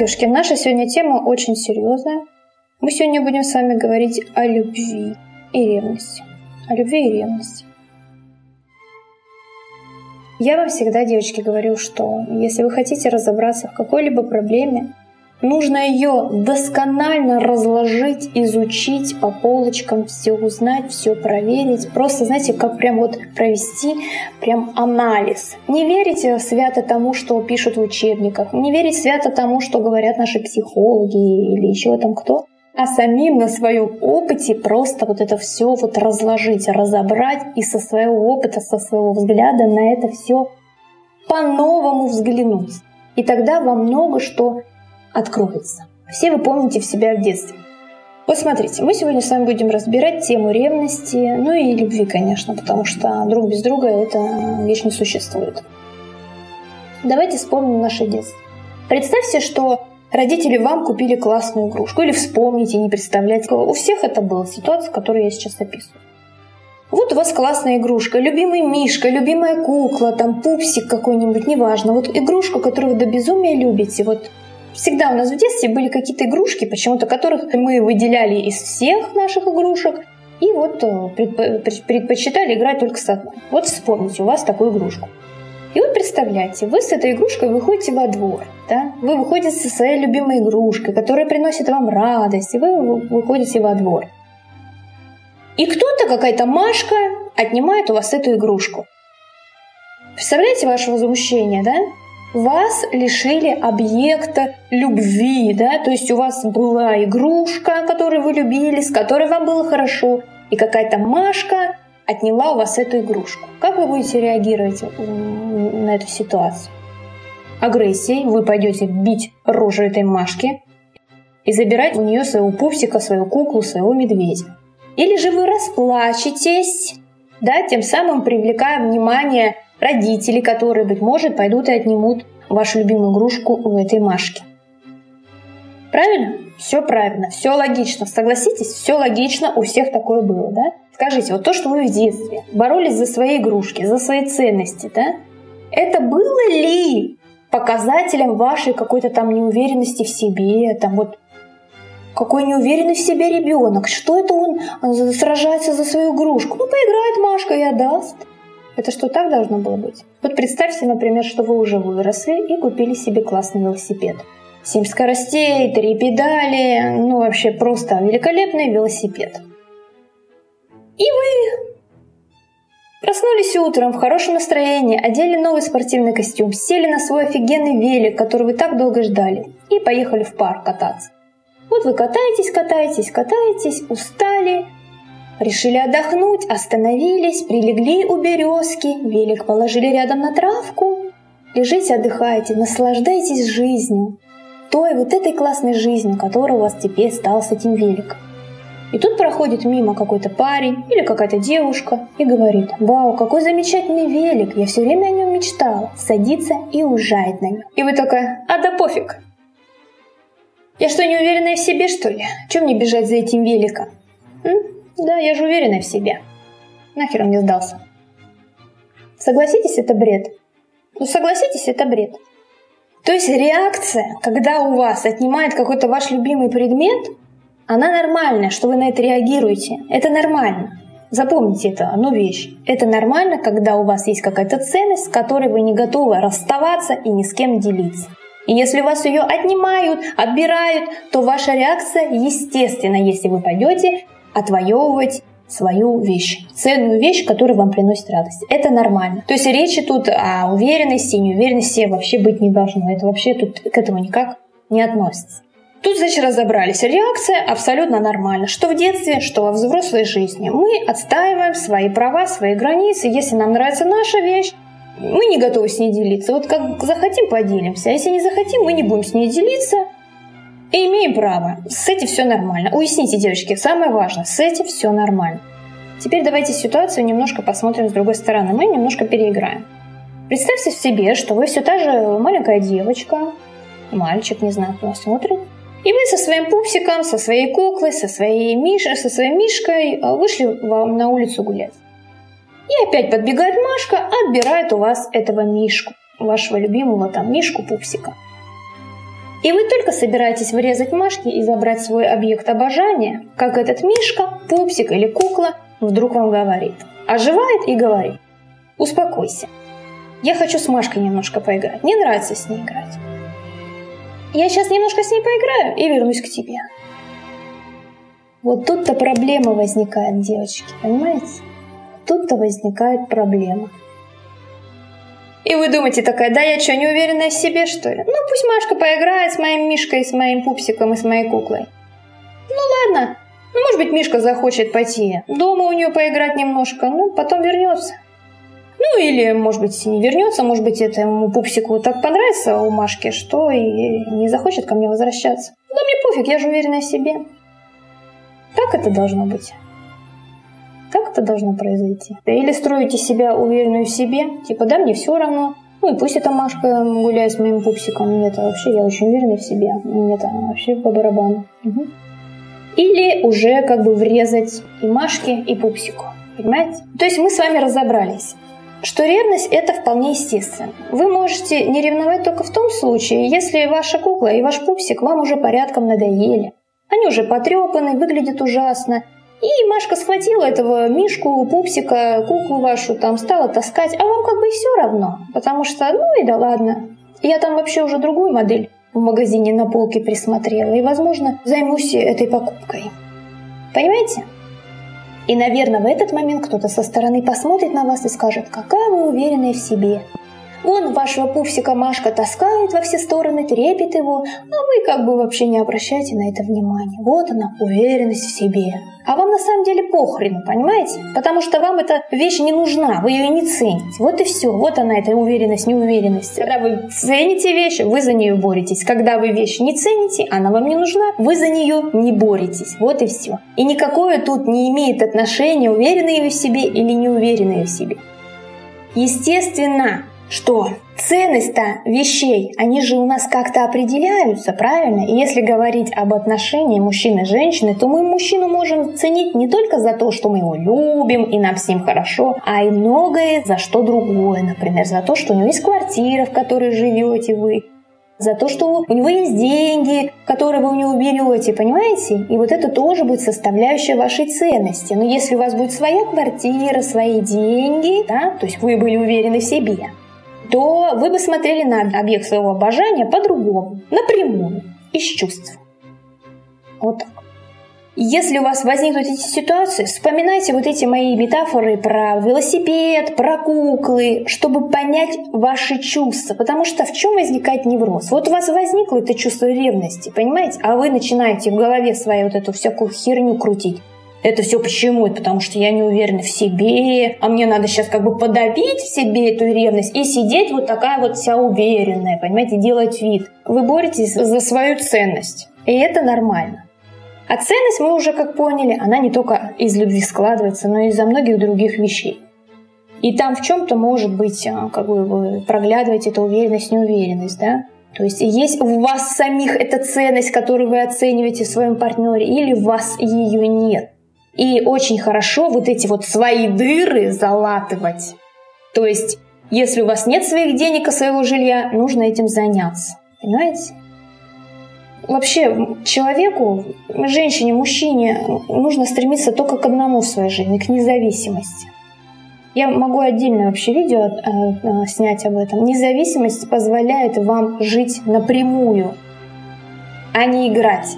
девушки, наша сегодня тема очень серьезная. Мы сегодня будем с вами говорить о любви и ревности. О любви и ревности. Я вам всегда, девочки, говорю, что если вы хотите разобраться в какой-либо проблеме, нужно ее досконально разложить, изучить по полочкам, все узнать, все проверить. Просто, знаете, как прям вот провести прям анализ. Не верите свято тому, что пишут в учебниках, не верите свято тому, что говорят наши психологи или еще там кто а самим на своем опыте просто вот это все вот разложить, разобрать и со своего опыта, со своего взгляда на это все по-новому взглянуть. И тогда вам много что откроется. Все вы помните в себя в детстве. Вот смотрите, мы сегодня с вами будем разбирать тему ревности, ну и любви, конечно, потому что друг без друга это вещь не существует. Давайте вспомним наше детство. Представьте, что родители вам купили классную игрушку, или вспомните, не представляете. У всех это была ситуация, которую я сейчас описываю. Вот у вас классная игрушка, любимый мишка, любимая кукла, там пупсик какой-нибудь, неважно. Вот игрушку, которую вы до безумия любите. Вот всегда у нас в детстве были какие-то игрушки, почему-то которых мы выделяли из всех наших игрушек. И вот э, предпочитали играть только с одной. Вот вспомните, у вас такую игрушку. И вот представляете, вы с этой игрушкой выходите во двор, да? вы выходите со своей любимой игрушкой, которая приносит вам радость, и вы выходите во двор. И кто-то, какая-то Машка, отнимает у вас эту игрушку. Представляете ваше возмущение, да? Вас лишили объекта любви, да? То есть у вас была игрушка, которую вы любили, с которой вам было хорошо, и какая-то Машка отняла у вас эту игрушку. Как вы будете реагировать на эту ситуацию? Агрессией вы пойдете бить рожу этой Машки и забирать у нее своего пупсика, свою куклу, своего медведя. Или же вы расплачетесь, да, тем самым привлекая внимание родителей, которые, быть может, пойдут и отнимут вашу любимую игрушку у этой Машки. Правильно? Все правильно, все логично. Согласитесь, все логично, у всех такое было, да? Скажите, вот то, что вы в детстве боролись за свои игрушки, за свои ценности, да? Это было ли показателем вашей какой-то там неуверенности в себе, там вот какой неуверенный в себе ребенок. Что это он сражается за свою игрушку? Ну, поиграет Машка и отдаст. Это что, так должно было быть? Вот представьте, например, что вы уже выросли и купили себе классный велосипед. Семь скоростей, три педали, ну вообще просто великолепный велосипед. И вы Проснулись утром в хорошем настроении, одели новый спортивный костюм, сели на свой офигенный велик, который вы так долго ждали, и поехали в парк кататься. Вот вы катаетесь, катаетесь, катаетесь, устали, решили отдохнуть, остановились, прилегли у березки, велик положили рядом на травку. Лежите, отдыхайте, наслаждайтесь жизнью, той вот этой классной жизнью, которая у вас теперь стала с этим великом. И тут проходит мимо какой-то парень или какая-то девушка и говорит, «Вау, какой замечательный велик, я все время о нем мечтала». Садится и уезжает на нем. И вы такая, «А да пофиг, я что, не уверенная в себе, что ли? Чем мне бежать за этим великом? Да, я же уверенная в себе. Нахер он мне сдался? Согласитесь, это бред. Ну, согласитесь, это бред. То есть реакция, когда у вас отнимает какой-то ваш любимый предмет, она нормальная, что вы на это реагируете. Это нормально. Запомните это, одну вещь. Это нормально, когда у вас есть какая-то ценность, с которой вы не готовы расставаться и ни с кем делиться. И если у вас ее отнимают, отбирают, то ваша реакция естественна, если вы пойдете отвоевывать свою вещь, ценную вещь, которая вам приносит радость. Это нормально. То есть речи тут о уверенности, неуверенности вообще быть не должно. Это вообще тут к этому никак не относится. Тут, значит, разобрались. Реакция абсолютно нормальна. Что в детстве, что во взрослой жизни. Мы отстаиваем свои права, свои границы. Если нам нравится наша вещь, мы не готовы с ней делиться. Вот как захотим, поделимся. А если не захотим, мы не будем с ней делиться. И имеем право. С этим все нормально. Уясните, девочки, самое важное, с этим все нормально. Теперь давайте ситуацию немножко посмотрим с другой стороны. Мы немножко переиграем. Представьте себе, что вы все та же маленькая девочка, мальчик, не знаю, кто нас смотрит, и вы со своим пупсиком, со своей куклой, со своей Мишей, со своей Мишкой а, вышли на улицу гулять. И опять подбегает Машка, отбирает у вас этого Мишку, вашего любимого там Мишку Пупсика. И вы только собираетесь вырезать Машки и забрать свой объект обожания, как этот Мишка, пупсик или кукла вдруг вам говорит. Оживает и говорит. Успокойся. Я хочу с Машкой немножко поиграть. Мне нравится с ней играть. Я сейчас немножко с ней поиграю и вернусь к тебе. Вот тут-то проблема возникает, девочки, понимаете? Тут-то возникает проблема. И вы думаете такая, да я что, не уверена в себе, что ли? Ну, пусть Машка поиграет с моим Мишкой, с моим пупсиком и с моей куклой. Ну ладно, ну может быть Мишка захочет пойти дома у нее поиграть немножко, ну потом вернется. Ну или, может быть, не вернется, может быть, этому пупсику так понравится у Машки, что и не захочет ко мне возвращаться. Да мне пофиг, я же уверена в себе. Как это должно быть? Как это должно произойти? Или строите себя уверенную в себе, типа, да, мне все равно, ну и пусть эта Машка гуляет с моим пупсиком, мне-то вообще, я очень уверена в себе, мне-то вообще по барабану. Угу. Или уже как бы врезать и Машке, и пупсику, понимаете? То есть мы с вами разобрались что ревность – это вполне естественно. Вы можете не ревновать только в том случае, если ваша кукла и ваш пупсик вам уже порядком надоели. Они уже потрепаны, выглядят ужасно. И Машка схватила этого Мишку, пупсика, куклу вашу, там стала таскать, а вам как бы все равно. Потому что, ну и да ладно. Я там вообще уже другую модель в магазине на полке присмотрела и, возможно, займусь этой покупкой. Понимаете? И, наверное, в этот момент кто-то со стороны посмотрит на вас и скажет, какая вы уверенная в себе. Он вашего пупсика Машка таскает во все стороны, трепет его, а вы как бы вообще не обращайте на это внимания. Вот она, уверенность в себе. А вам на самом деле похрену, понимаете? Потому что вам эта вещь не нужна, вы ее не цените. Вот и все, вот она, эта уверенность, неуверенность. Когда вы цените вещь, вы за нее боретесь. Когда вы вещь не цените, она вам не нужна, вы за нее не боретесь. Вот и все. И никакое тут не имеет отношения, уверенные вы в себе или неуверенные в себе. Естественно, что ценность-то вещей, они же у нас как-то определяются, правильно? И если говорить об отношении мужчины и женщины, то мы мужчину можем ценить не только за то, что мы его любим и нам с ним хорошо, а и многое за что другое. Например, за то, что у него есть квартира, в которой живете вы, за то, что у него есть деньги, которые вы у него берете, понимаете? И вот это тоже будет составляющая вашей ценности. Но если у вас будет своя квартира, свои деньги, да, то есть вы были уверены в себе, то вы бы смотрели на объект своего обожания по-другому, напрямую, из чувств. Вот так. Если у вас возникнут эти ситуации, вспоминайте вот эти мои метафоры про велосипед, про куклы, чтобы понять ваши чувства. Потому что в чем возникает невроз? Вот у вас возникло это чувство ревности, понимаете? А вы начинаете в голове своей вот эту всякую херню крутить. Это все почему? Это потому что я не уверена в себе, а мне надо сейчас как бы подавить в себе эту ревность и сидеть вот такая вот вся уверенная, понимаете, делать вид. Вы боретесь за свою ценность, и это нормально. А ценность, мы уже как поняли, она не только из любви складывается, но и из-за многих других вещей. И там в чем-то может быть, а, как бы вы проглядываете эту уверенность, неуверенность, да? То есть есть в вас самих эта ценность, которую вы оцениваете в своем партнере, или в вас ее нет. И очень хорошо вот эти вот свои дыры залатывать. То есть, если у вас нет своих денег и своего жилья, нужно этим заняться. Понимаете? Вообще, человеку, женщине, мужчине нужно стремиться только к одному в своей жизни, к независимости. Я могу отдельно вообще видео э, э, снять об этом. Независимость позволяет вам жить напрямую, а не играть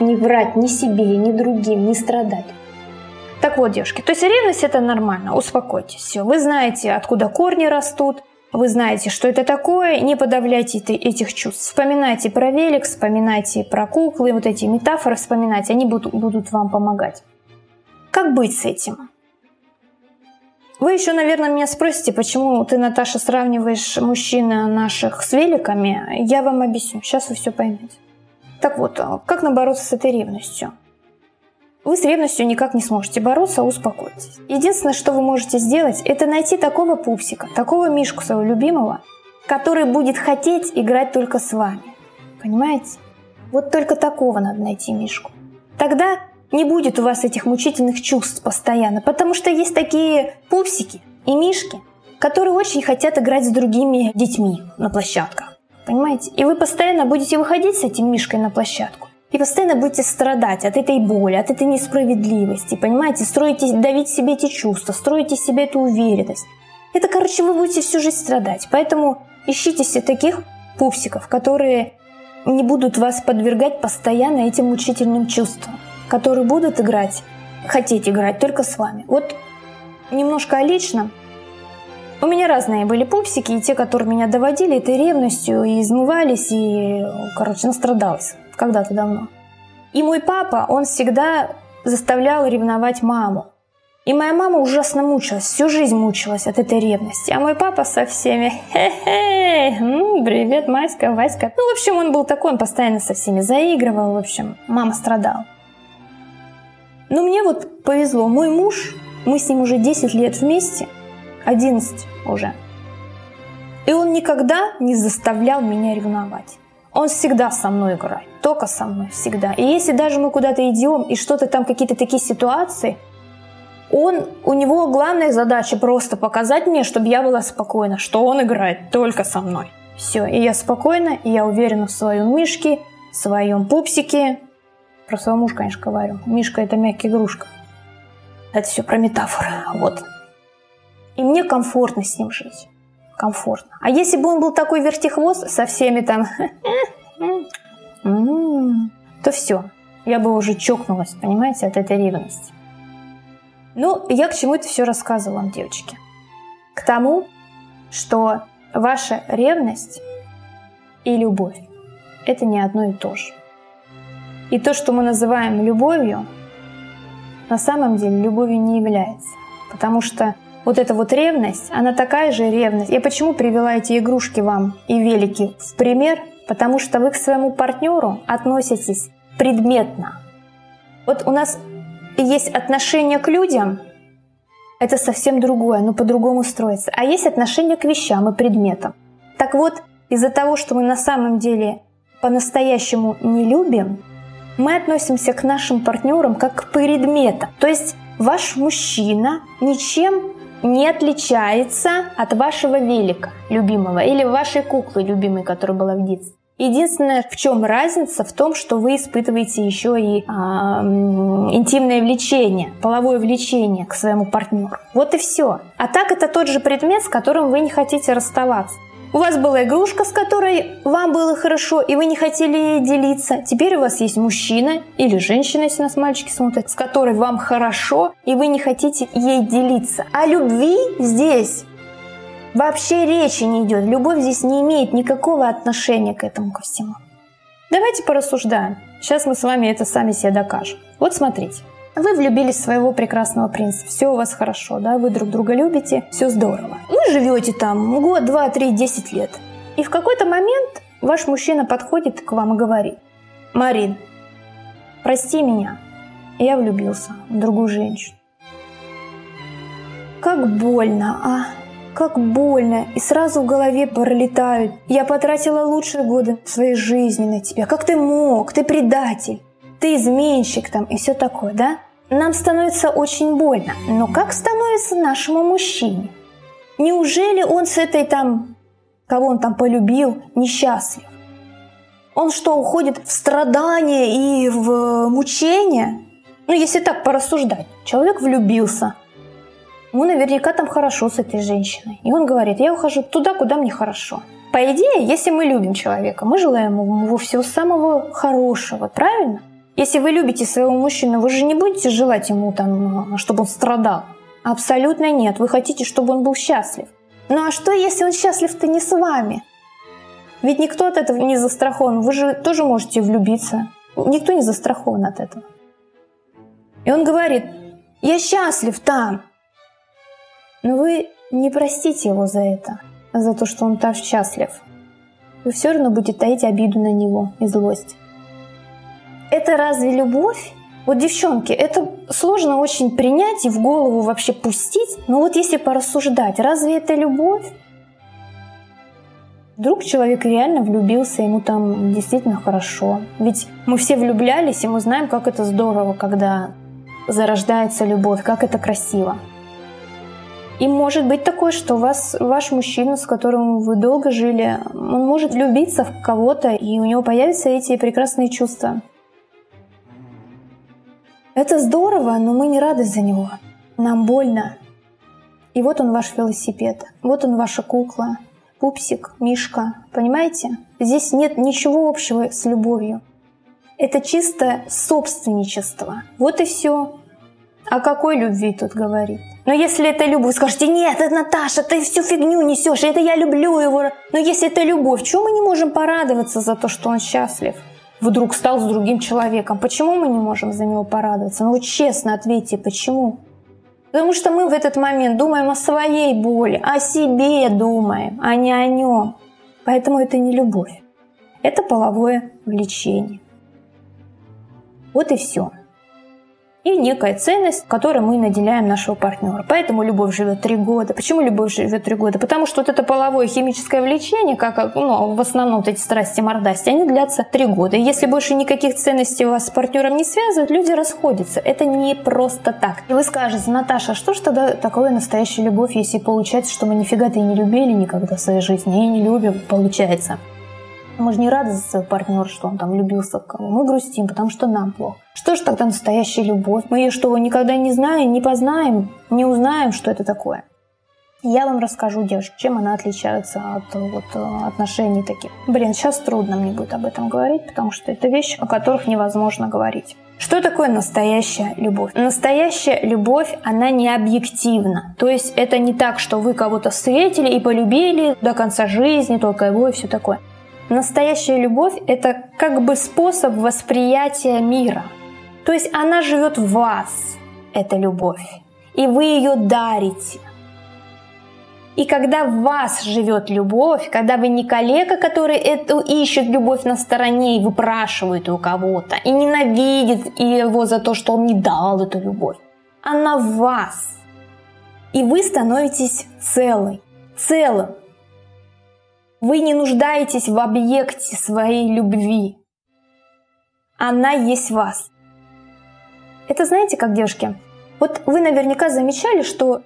не врать ни себе, ни другим, не страдать. Так вот, девушки, то есть ревность это нормально, успокойтесь, все. Вы знаете, откуда корни растут, вы знаете, что это такое, не подавляйте этих чувств. Вспоминайте про велик, вспоминайте про куклы, вот эти метафоры вспоминайте, они будут, будут вам помогать. Как быть с этим? Вы еще, наверное, меня спросите, почему ты, Наташа, сравниваешь мужчин наших с великами. Я вам объясню, сейчас вы все поймете. Так вот, а как нам бороться с этой ревностью? Вы с ревностью никак не сможете бороться, успокойтесь. Единственное, что вы можете сделать, это найти такого пупсика, такого мишку своего любимого, который будет хотеть играть только с вами. Понимаете? Вот только такого надо найти мишку. Тогда не будет у вас этих мучительных чувств постоянно, потому что есть такие пупсики и мишки, которые очень хотят играть с другими детьми на площадках. Понимаете? И вы постоянно будете выходить с этим Мишкой на площадку. И постоянно будете страдать от этой боли, от этой несправедливости, понимаете? Строите, давить себе эти чувства, строите себе эту уверенность. Это, короче, вы будете всю жизнь страдать. Поэтому ищите себе таких пупсиков, которые не будут вас подвергать постоянно этим мучительным чувствам, которые будут играть, хотеть играть только с вами. Вот немножко о личном. У меня разные были пупсики, и те, которые меня доводили этой ревностью, и измывались, и, короче, настрадалась когда-то давно. И мой папа, он всегда заставлял ревновать маму. И моя мама ужасно мучилась, всю жизнь мучилась от этой ревности. А мой папа со всеми, хе-хе, привет, Маська, Васька. Ну, в общем, он был такой, он постоянно со всеми заигрывал, в общем, мама страдала. Но мне вот повезло, мой муж, мы с ним уже 10 лет вместе, 11 уже. И он никогда не заставлял меня ревновать. Он всегда со мной играет, только со мной, всегда. И если даже мы куда-то идем, и что-то там, какие-то такие ситуации, он, у него главная задача просто показать мне, чтобы я была спокойна, что он играет только со мной. Все, и я спокойна, и я уверена в своем Мишке, в своем пупсике. Про своего мужа, конечно, говорю. Мишка – это мягкая игрушка. Это все про метафоры, вот. И мне комфортно с ним жить комфортно. А если бы он был такой вертихвост со всеми там, то все, я бы уже чокнулась, понимаете, от этой ревности. Ну, я к чему это все рассказывала вам, девочки? К тому, что ваша ревность и любовь – это не одно и то же. И то, что мы называем любовью, на самом деле любовью не является. Потому что вот эта вот ревность, она такая же ревность. Я почему привела эти игрушки вам и велики в пример? Потому что вы к своему партнеру относитесь предметно. Вот у нас есть отношение к людям, это совсем другое, оно по-другому строится. А есть отношение к вещам и предметам. Так вот, из-за того, что мы на самом деле по-настоящему не любим, мы относимся к нашим партнерам как к предметам. То есть ваш мужчина ничем не отличается от вашего велика любимого или вашей куклы любимой, которая была в детстве. Единственное, в чем разница, в том, что вы испытываете еще и а, интимное влечение, половое влечение к своему партнеру. Вот и все. А так это тот же предмет, с которым вы не хотите расставаться. У вас была игрушка, с которой вам было хорошо, и вы не хотели делиться. Теперь у вас есть мужчина или женщина, если нас мальчики смотрят, с которой вам хорошо, и вы не хотите ей делиться. О любви здесь вообще речи не идет. Любовь здесь не имеет никакого отношения к этому ко всему. Давайте порассуждаем. Сейчас мы с вами это сами себе докажем. Вот смотрите. Вы влюбились в своего прекрасного принца, все у вас хорошо, да, вы друг друга любите, все здорово. Вы живете там год, два, три, десять лет. И в какой-то момент ваш мужчина подходит к вам и говорит, Марин, прости меня, я влюбился в другую женщину. Как больно, а? Как больно. И сразу в голове пролетают. Я потратила лучшие годы своей жизни на тебя. Как ты мог? Ты предатель. Ты изменщик там и все такое, да? Нам становится очень больно. Но как становится нашему мужчине? Неужели он с этой там, кого он там полюбил, несчастлив? Он что, уходит в страдания и в мучения? Ну, если так порассуждать. Человек влюбился. Ему наверняка там хорошо с этой женщиной. И он говорит, я ухожу туда, куда мне хорошо. По идее, если мы любим человека, мы желаем ему всего самого хорошего, правильно? Если вы любите своего мужчину, вы же не будете желать ему, там, чтобы он страдал. Абсолютно нет. Вы хотите, чтобы он был счастлив. Ну а что, если он счастлив-то не с вами? Ведь никто от этого не застрахован. Вы же тоже можете влюбиться. Никто не застрахован от этого. И он говорит, я счастлив там. Но вы не простите его за это, за то, что он так счастлив. Вы все равно будете таить обиду на него и злость. Это разве любовь? Вот, девчонки, это сложно очень принять и в голову вообще пустить. Но вот если порассуждать, разве это любовь? Вдруг человек реально влюбился, ему там действительно хорошо. Ведь мы все влюблялись, и мы знаем, как это здорово, когда зарождается любовь, как это красиво. И может быть такое, что у вас ваш мужчина, с которым вы долго жили, он может влюбиться в кого-то, и у него появятся эти прекрасные чувства. Это здорово, но мы не рады за него. Нам больно. И вот он ваш велосипед, вот он ваша кукла, пупсик, мишка. Понимаете? Здесь нет ничего общего с любовью. Это чисто собственничество. Вот и все. О какой любви тут говорит? Но если это любовь, скажете, нет, это Наташа, ты всю фигню несешь, это я люблю его. Но если это любовь, чего мы не можем порадоваться за то, что он счастлив? Вдруг стал с другим человеком. Почему мы не можем за него порадоваться? Ну честно ответьте, почему? Потому что мы в этот момент думаем о своей боли, о себе думаем, а не о нем. Поэтому это не любовь. Это половое влечение. Вот и все и некая ценность, которой мы наделяем нашего партнера. Поэтому любовь живет три года. Почему любовь живет три года? Потому что вот это половое химическое влечение, как ну, в основном вот эти страсти мордасти, они длятся три года. И если больше никаких ценностей у вас с партнером не связывают, люди расходятся. Это не просто так. И вы скажете, Наташа, что ж тогда такое настоящая любовь, если получается, что мы нифига-то и не любили никогда в своей жизни, и не любим, получается. Мы же не рады за своего партнера, что он там влюбился в кого. Мы грустим, потому что нам плохо. Что же тогда настоящая любовь? Мы ее что, никогда не знаем, не познаем, не узнаем, что это такое? Я вам расскажу, девушки, чем она отличается от вот, отношений таких. Блин, сейчас трудно мне будет об этом говорить, потому что это вещи, о которых невозможно говорить. Что такое настоящая любовь? Настоящая любовь, она не объективна. То есть это не так, что вы кого-то встретили и полюбили до конца жизни, только его и все такое. Настоящая любовь – это как бы способ восприятия мира. То есть она живет в вас, эта любовь, и вы ее дарите. И когда в вас живет любовь, когда вы не коллега, который эту ищет любовь на стороне и выпрашивает у кого-то, и ненавидит его за то, что он не дал эту любовь, она в вас. И вы становитесь целой, целым, вы не нуждаетесь в объекте своей любви. Она есть вас. Это знаете как, девушки? Вот вы наверняка замечали, что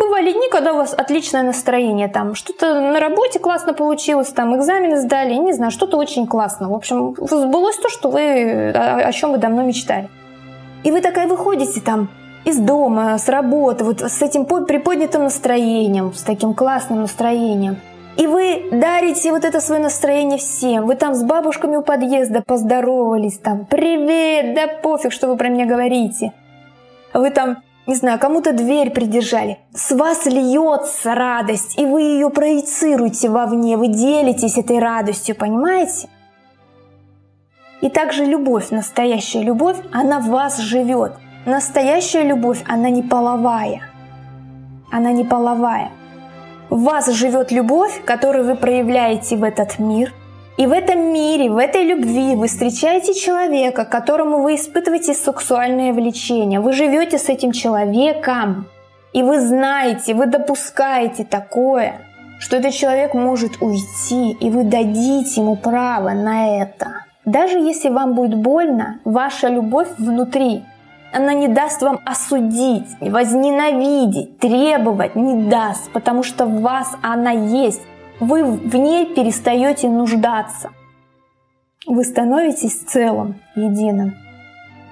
бывали дни, когда у вас отличное настроение, там что-то на работе классно получилось, там экзамены сдали, не знаю, что-то очень классно. В общем, сбылось то, что вы, о, о чем вы давно мечтали. И вы такая выходите там из дома, с работы, вот с этим приподнятым настроением, с таким классным настроением – и вы дарите вот это свое настроение всем. Вы там с бабушками у подъезда поздоровались, там, привет, да пофиг, что вы про меня говорите. Вы там, не знаю, кому-то дверь придержали. С вас льется радость, и вы ее проецируете вовне, вы делитесь этой радостью, понимаете? И также любовь, настоящая любовь, она в вас живет. Настоящая любовь, она не половая. Она не половая. В вас живет любовь, которую вы проявляете в этот мир. И в этом мире, в этой любви вы встречаете человека, которому вы испытываете сексуальное влечение. Вы живете с этим человеком. И вы знаете, вы допускаете такое, что этот человек может уйти, и вы дадите ему право на это. Даже если вам будет больно, ваша любовь внутри она не даст вам осудить, возненавидеть, требовать, не даст, потому что в вас она есть. Вы в ней перестаете нуждаться. Вы становитесь целым, единым.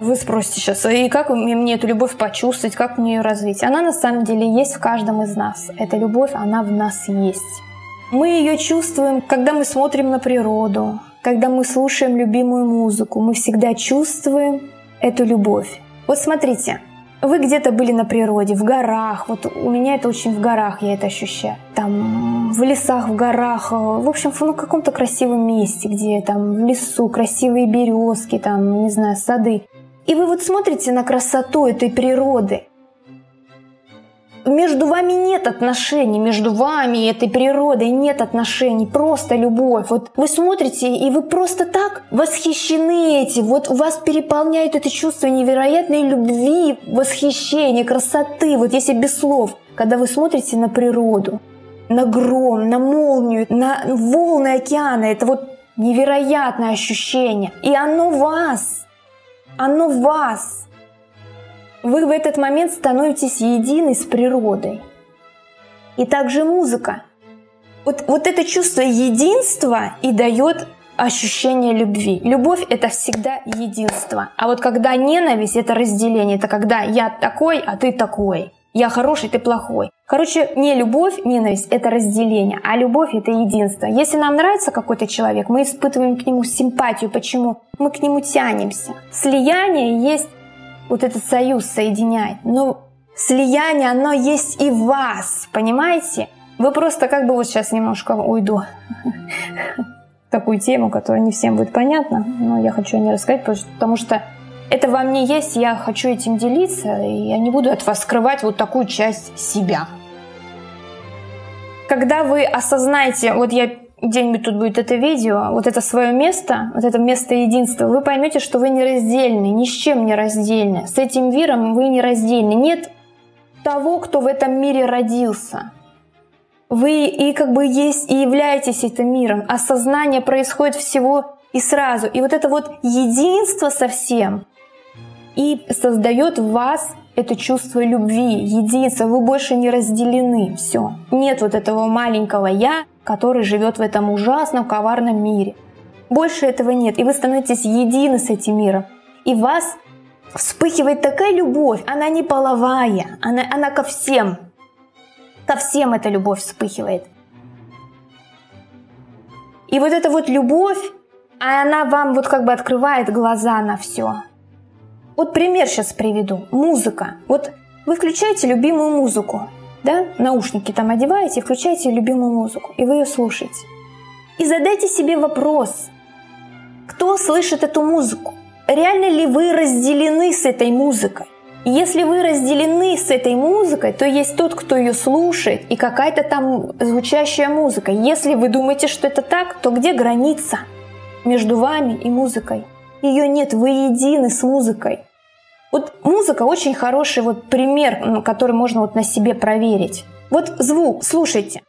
Вы спросите сейчас, и как мне эту любовь почувствовать, как мне ее развить? Она на самом деле есть в каждом из нас. Эта любовь, она в нас есть. Мы ее чувствуем, когда мы смотрим на природу, когда мы слушаем любимую музыку. Мы всегда чувствуем эту любовь. Вот смотрите, вы где-то были на природе, в горах. Вот у меня это очень в горах, я это ощущаю. Там в лесах, в горах, в общем, в ну, каком-то красивом месте, где там в лесу красивые березки, там, не знаю, сады. И вы вот смотрите на красоту этой природы, между вами нет отношений, между вами и этой природой нет отношений, просто любовь. Вот вы смотрите, и вы просто так восхищены этим, вот вас переполняет это чувство невероятной любви, восхищения, красоты, вот если без слов. Когда вы смотрите на природу, на гром, на молнию, на волны океана, это вот невероятное ощущение. И оно вас, оно вас. Вы в этот момент становитесь едины с природой. И также музыка. Вот, вот это чувство единства и дает ощущение любви. Любовь — это всегда единство. А вот когда ненависть — это разделение, это когда я такой, а ты такой. Я хороший, ты плохой. Короче, не любовь, ненависть — это разделение, а любовь — это единство. Если нам нравится какой-то человек, мы испытываем к нему симпатию. Почему? Мы к нему тянемся. Слияние есть вот этот союз соединяет. Но слияние, оно есть и в вас, понимаете? Вы просто как бы вот сейчас немножко уйду такую тему, которая не всем будет понятна, но я хочу о ней рассказать, потому что это во мне есть, я хочу этим делиться, и я не буду от вас скрывать вот такую часть себя. Когда вы осознаете, вот я где-нибудь тут будет это видео, вот это свое место, вот это место единства, вы поймете, что вы нераздельны, ни с чем не раздельны. С этим миром вы не раздельны. Нет того, кто в этом мире родился. Вы и как бы есть и являетесь этим миром. Осознание происходит всего и сразу. И вот это вот единство со всем и создает в вас это чувство любви, единства. Вы больше не разделены. Все. Нет вот этого маленького я, который живет в этом ужасном, коварном мире. Больше этого нет. И вы становитесь едины с этим миром. И вас вспыхивает такая любовь. Она не половая. Она, она ко всем. Ко всем эта любовь вспыхивает. И вот эта вот любовь, она вам вот как бы открывает глаза на все. Вот пример сейчас приведу. Музыка. Вот вы включаете любимую музыку, да, наушники там одеваете, включаете любимую музыку, и вы ее слушаете. И задайте себе вопрос, кто слышит эту музыку? Реально ли вы разделены с этой музыкой? если вы разделены с этой музыкой, то есть тот, кто ее слушает, и какая-то там звучащая музыка. Если вы думаете, что это так, то где граница между вами и музыкой? Ее нет, вы едины с музыкой. Вот музыка очень хороший вот пример, который можно вот на себе проверить. Вот звук, слушайте.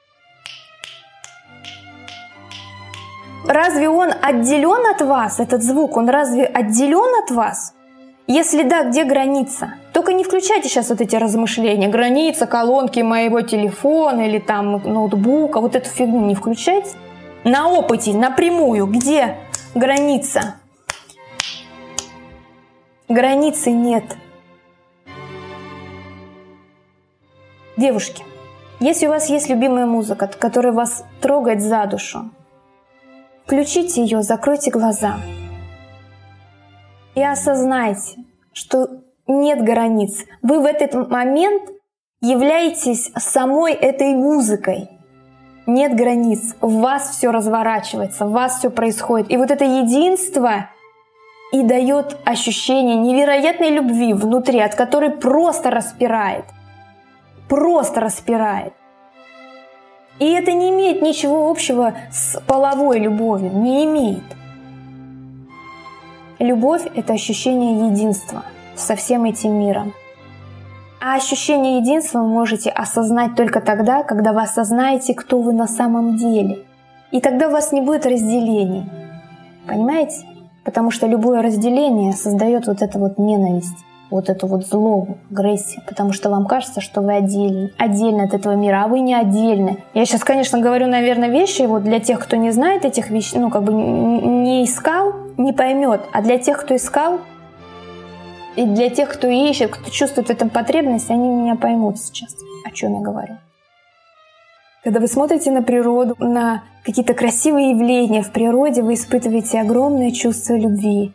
Разве он отделен от вас, этот звук, он разве отделен от вас? Если да, где граница? Только не включайте сейчас вот эти размышления. Граница колонки моего телефона или там ноутбука. Вот эту фигню не включайте. На опыте, напрямую, где граница? Границы нет. Девушки, если у вас есть любимая музыка, которая вас трогает за душу, включите ее, закройте глаза – и осознайте, что нет границ. Вы в этот момент являетесь самой этой музыкой. Нет границ. В вас все разворачивается, в вас все происходит. И вот это единство и дает ощущение невероятной любви внутри, от которой просто распирает. Просто распирает. И это не имеет ничего общего с половой любовью, не имеет. Любовь — это ощущение единства со всем этим миром. А ощущение единства вы можете осознать только тогда, когда вы осознаете, кто вы на самом деле. И тогда у вас не будет разделений. Понимаете? Потому что любое разделение создает вот эту вот ненависть, вот эту вот злобу, агрессию, потому что вам кажется, что вы отдельны, отдельны от этого мира, а вы не отдельны. Я сейчас, конечно, говорю, наверное, вещи вот для тех, кто не знает этих вещей, ну, как бы не искал, не поймет. А для тех, кто искал, и для тех, кто ищет, кто чувствует в этом потребность, они меня поймут сейчас, о чем я говорю. Когда вы смотрите на природу, на какие-то красивые явления в природе, вы испытываете огромное чувство любви.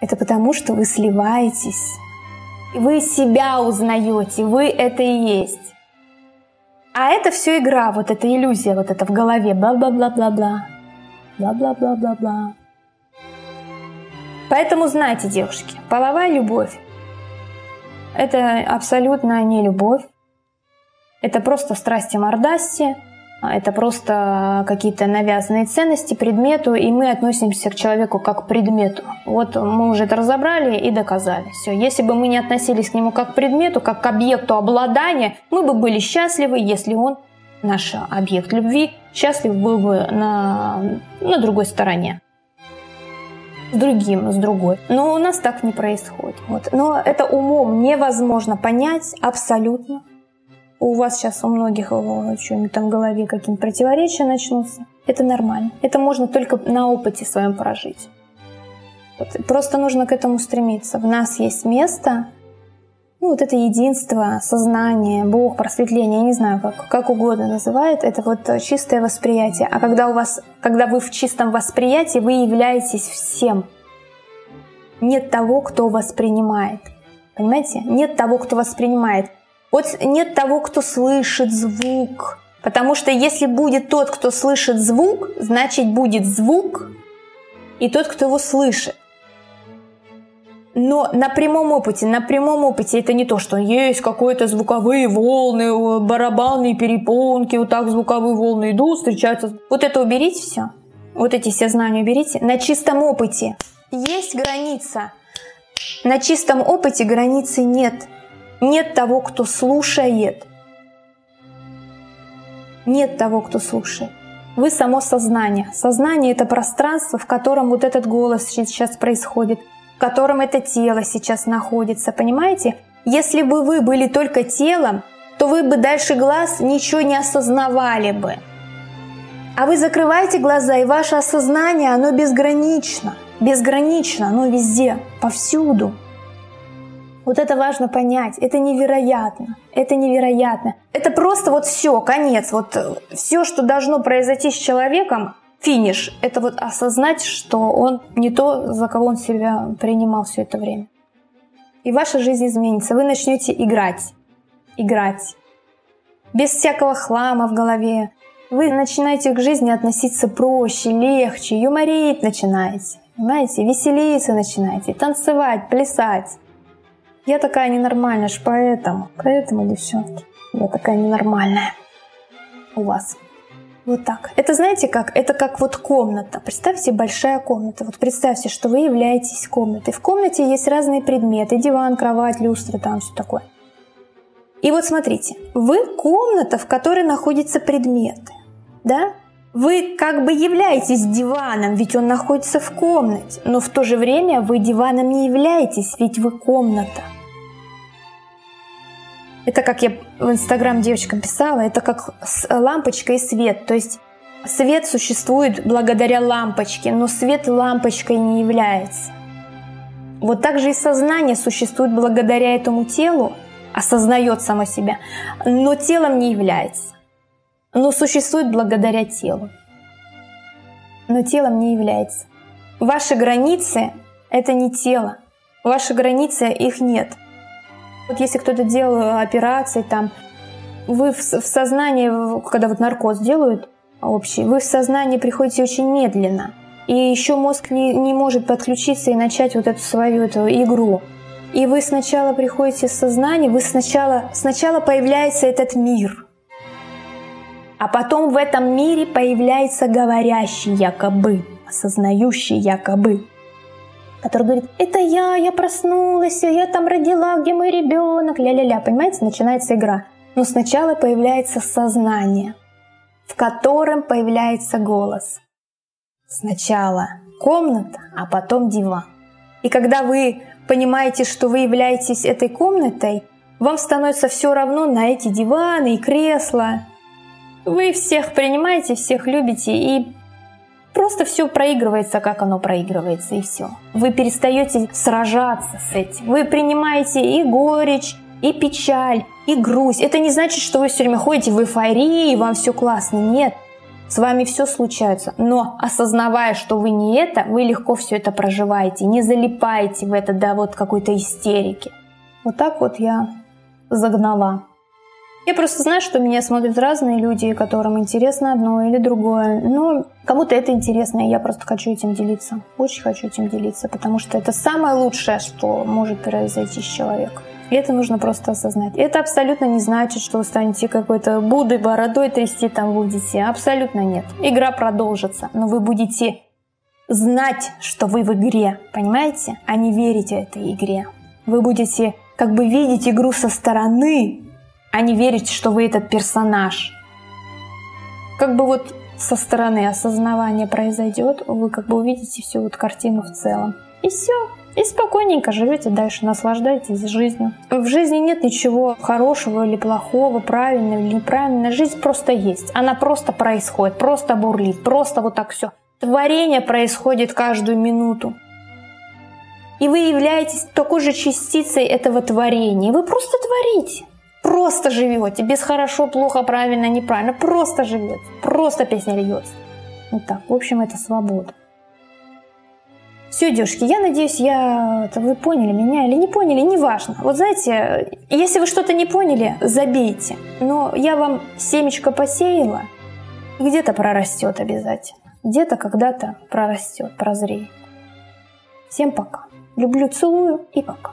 Это потому, что вы сливаетесь. Вы себя узнаете, вы это и есть. А это все игра, вот эта иллюзия, вот это в голове, бла-бла-бла-бла-бла, бла-бла-бла-бла-бла. Поэтому знайте, девушки, половая любовь – это абсолютно не любовь. Это просто страсти мордасти, это просто какие-то навязанные ценности предмету, и мы относимся к человеку как к предмету. Вот мы уже это разобрали и доказали. Все. Если бы мы не относились к нему как к предмету, как к объекту обладания, мы бы были счастливы, если он, наш объект любви, счастлив был бы на, на другой стороне. с другим, с другой. Но у нас так не происходит. Вот. Но это умом невозможно понять абсолютно. У вас сейчас у многих что-нибудь там в голове какие-нибудь противоречия начнутся. Это нормально. Это можно только на опыте своем прожить. Вот. Просто нужно к этому стремиться. В нас есть место, ну, вот это единство, сознание, Бог, просветление, я не знаю, как, как угодно называет, это вот чистое восприятие. А когда у вас, когда вы в чистом восприятии, вы являетесь всем. Нет того, кто воспринимает. Понимаете? Нет того, кто воспринимает. Вот нет того, кто слышит звук. Потому что если будет тот, кто слышит звук, значит будет звук и тот, кто его слышит. Но на прямом опыте, на прямом опыте это не то, что есть какие-то звуковые волны, барабанные перепонки, вот так звуковые волны идут, встречаются. Вот это уберите все. Вот эти все знания уберите. На чистом опыте есть граница. На чистом опыте границы нет. Нет того, кто слушает. Нет того, кто слушает. Вы само сознание. Сознание — это пространство, в котором вот этот голос сейчас происходит — в котором это тело сейчас находится, понимаете? Если бы вы были только телом, то вы бы дальше глаз ничего не осознавали бы. А вы закрываете глаза, и ваше осознание, оно безгранично. Безгранично, оно везде, повсюду. Вот это важно понять, это невероятно, это невероятно. Это просто вот все, конец, вот все, что должно произойти с человеком, финиш — это вот осознать, что он не то, за кого он себя принимал все это время. И ваша жизнь изменится. Вы начнете играть. Играть. Без всякого хлама в голове. Вы начинаете к жизни относиться проще, легче, юморить начинаете. Понимаете? Веселиться начинаете, танцевать, плясать. Я такая ненормальная, аж поэтому. Поэтому, девчонки, я такая ненормальная у вас. Вот так. Это знаете как? Это как вот комната. Представьте, большая комната. Вот представьте, что вы являетесь комнатой. В комнате есть разные предметы. Диван, кровать, люстра, там все такое. И вот смотрите, вы комната, в которой находятся предметы. Да? Вы как бы являетесь диваном, ведь он находится в комнате. Но в то же время вы диваном не являетесь, ведь вы комната. Это как я в Инстаграм девочкам писала, это как лампочка и свет. То есть свет существует благодаря лампочке, но свет лампочкой не является. Вот так же и сознание существует благодаря этому телу, осознает само себя, но телом не является. Но существует благодаря телу, но телом не является. Ваши границы — это не тело. Ваши границы, их нет — вот если кто-то делал операции, там, вы в, в сознании, когда вот наркоз делают общий, вы в сознание приходите очень медленно. И еще мозг не, не может подключиться и начать вот эту свою эту игру. И вы сначала приходите в сознание, вы сначала, сначала появляется этот мир. А потом в этом мире появляется говорящий якобы, осознающий якобы который говорит, это я, я проснулась, я там родила, где мой ребенок, ля-ля-ля, понимаете, начинается игра. Но сначала появляется сознание, в котором появляется голос. Сначала комната, а потом диван. И когда вы понимаете, что вы являетесь этой комнатой, вам становится все равно на эти диваны и кресла. Вы всех принимаете, всех любите и Просто все проигрывается, как оно проигрывается, и все. Вы перестаете сражаться с этим. Вы принимаете и горечь, и печаль, и грусть. Это не значит, что вы все время ходите в эйфории, и вам все классно. Нет. С вами все случается. Но осознавая, что вы не это, вы легко все это проживаете. Не залипаете в это до вот какой-то истерики. Вот так вот я загнала я просто знаю, что меня смотрят разные люди, которым интересно одно или другое. Но кому-то это интересно, и я просто хочу этим делиться. Очень хочу этим делиться, потому что это самое лучшее, что может произойти с человеком. И это нужно просто осознать. Это абсолютно не значит, что вы станете какой-то Буддой, бородой трясти там будете. Абсолютно нет. Игра продолжится, но вы будете знать, что вы в игре, понимаете? А не верите этой игре. Вы будете как бы видеть игру со стороны, а не верить, что вы этот персонаж. Как бы вот со стороны осознавания произойдет, вы как бы увидите всю вот картину в целом. И все. И спокойненько живете дальше, наслаждайтесь жизнью. В жизни нет ничего хорошего или плохого, правильного или неправильного. Жизнь просто есть. Она просто происходит, просто бурлит, просто вот так все. Творение происходит каждую минуту. И вы являетесь такой же частицей этого творения. Вы просто творите. Просто живете. Без хорошо, плохо, правильно, неправильно. Просто живете. Просто песня льется. Вот так. В общем, это свобода. Все, девушки, я надеюсь, я... вы поняли меня или не поняли, неважно. Вот знаете, если вы что-то не поняли, забейте. Но я вам семечко посеяла, где-то прорастет обязательно. Где-то когда-то прорастет, прозреет. Всем пока. Люблю, целую и пока.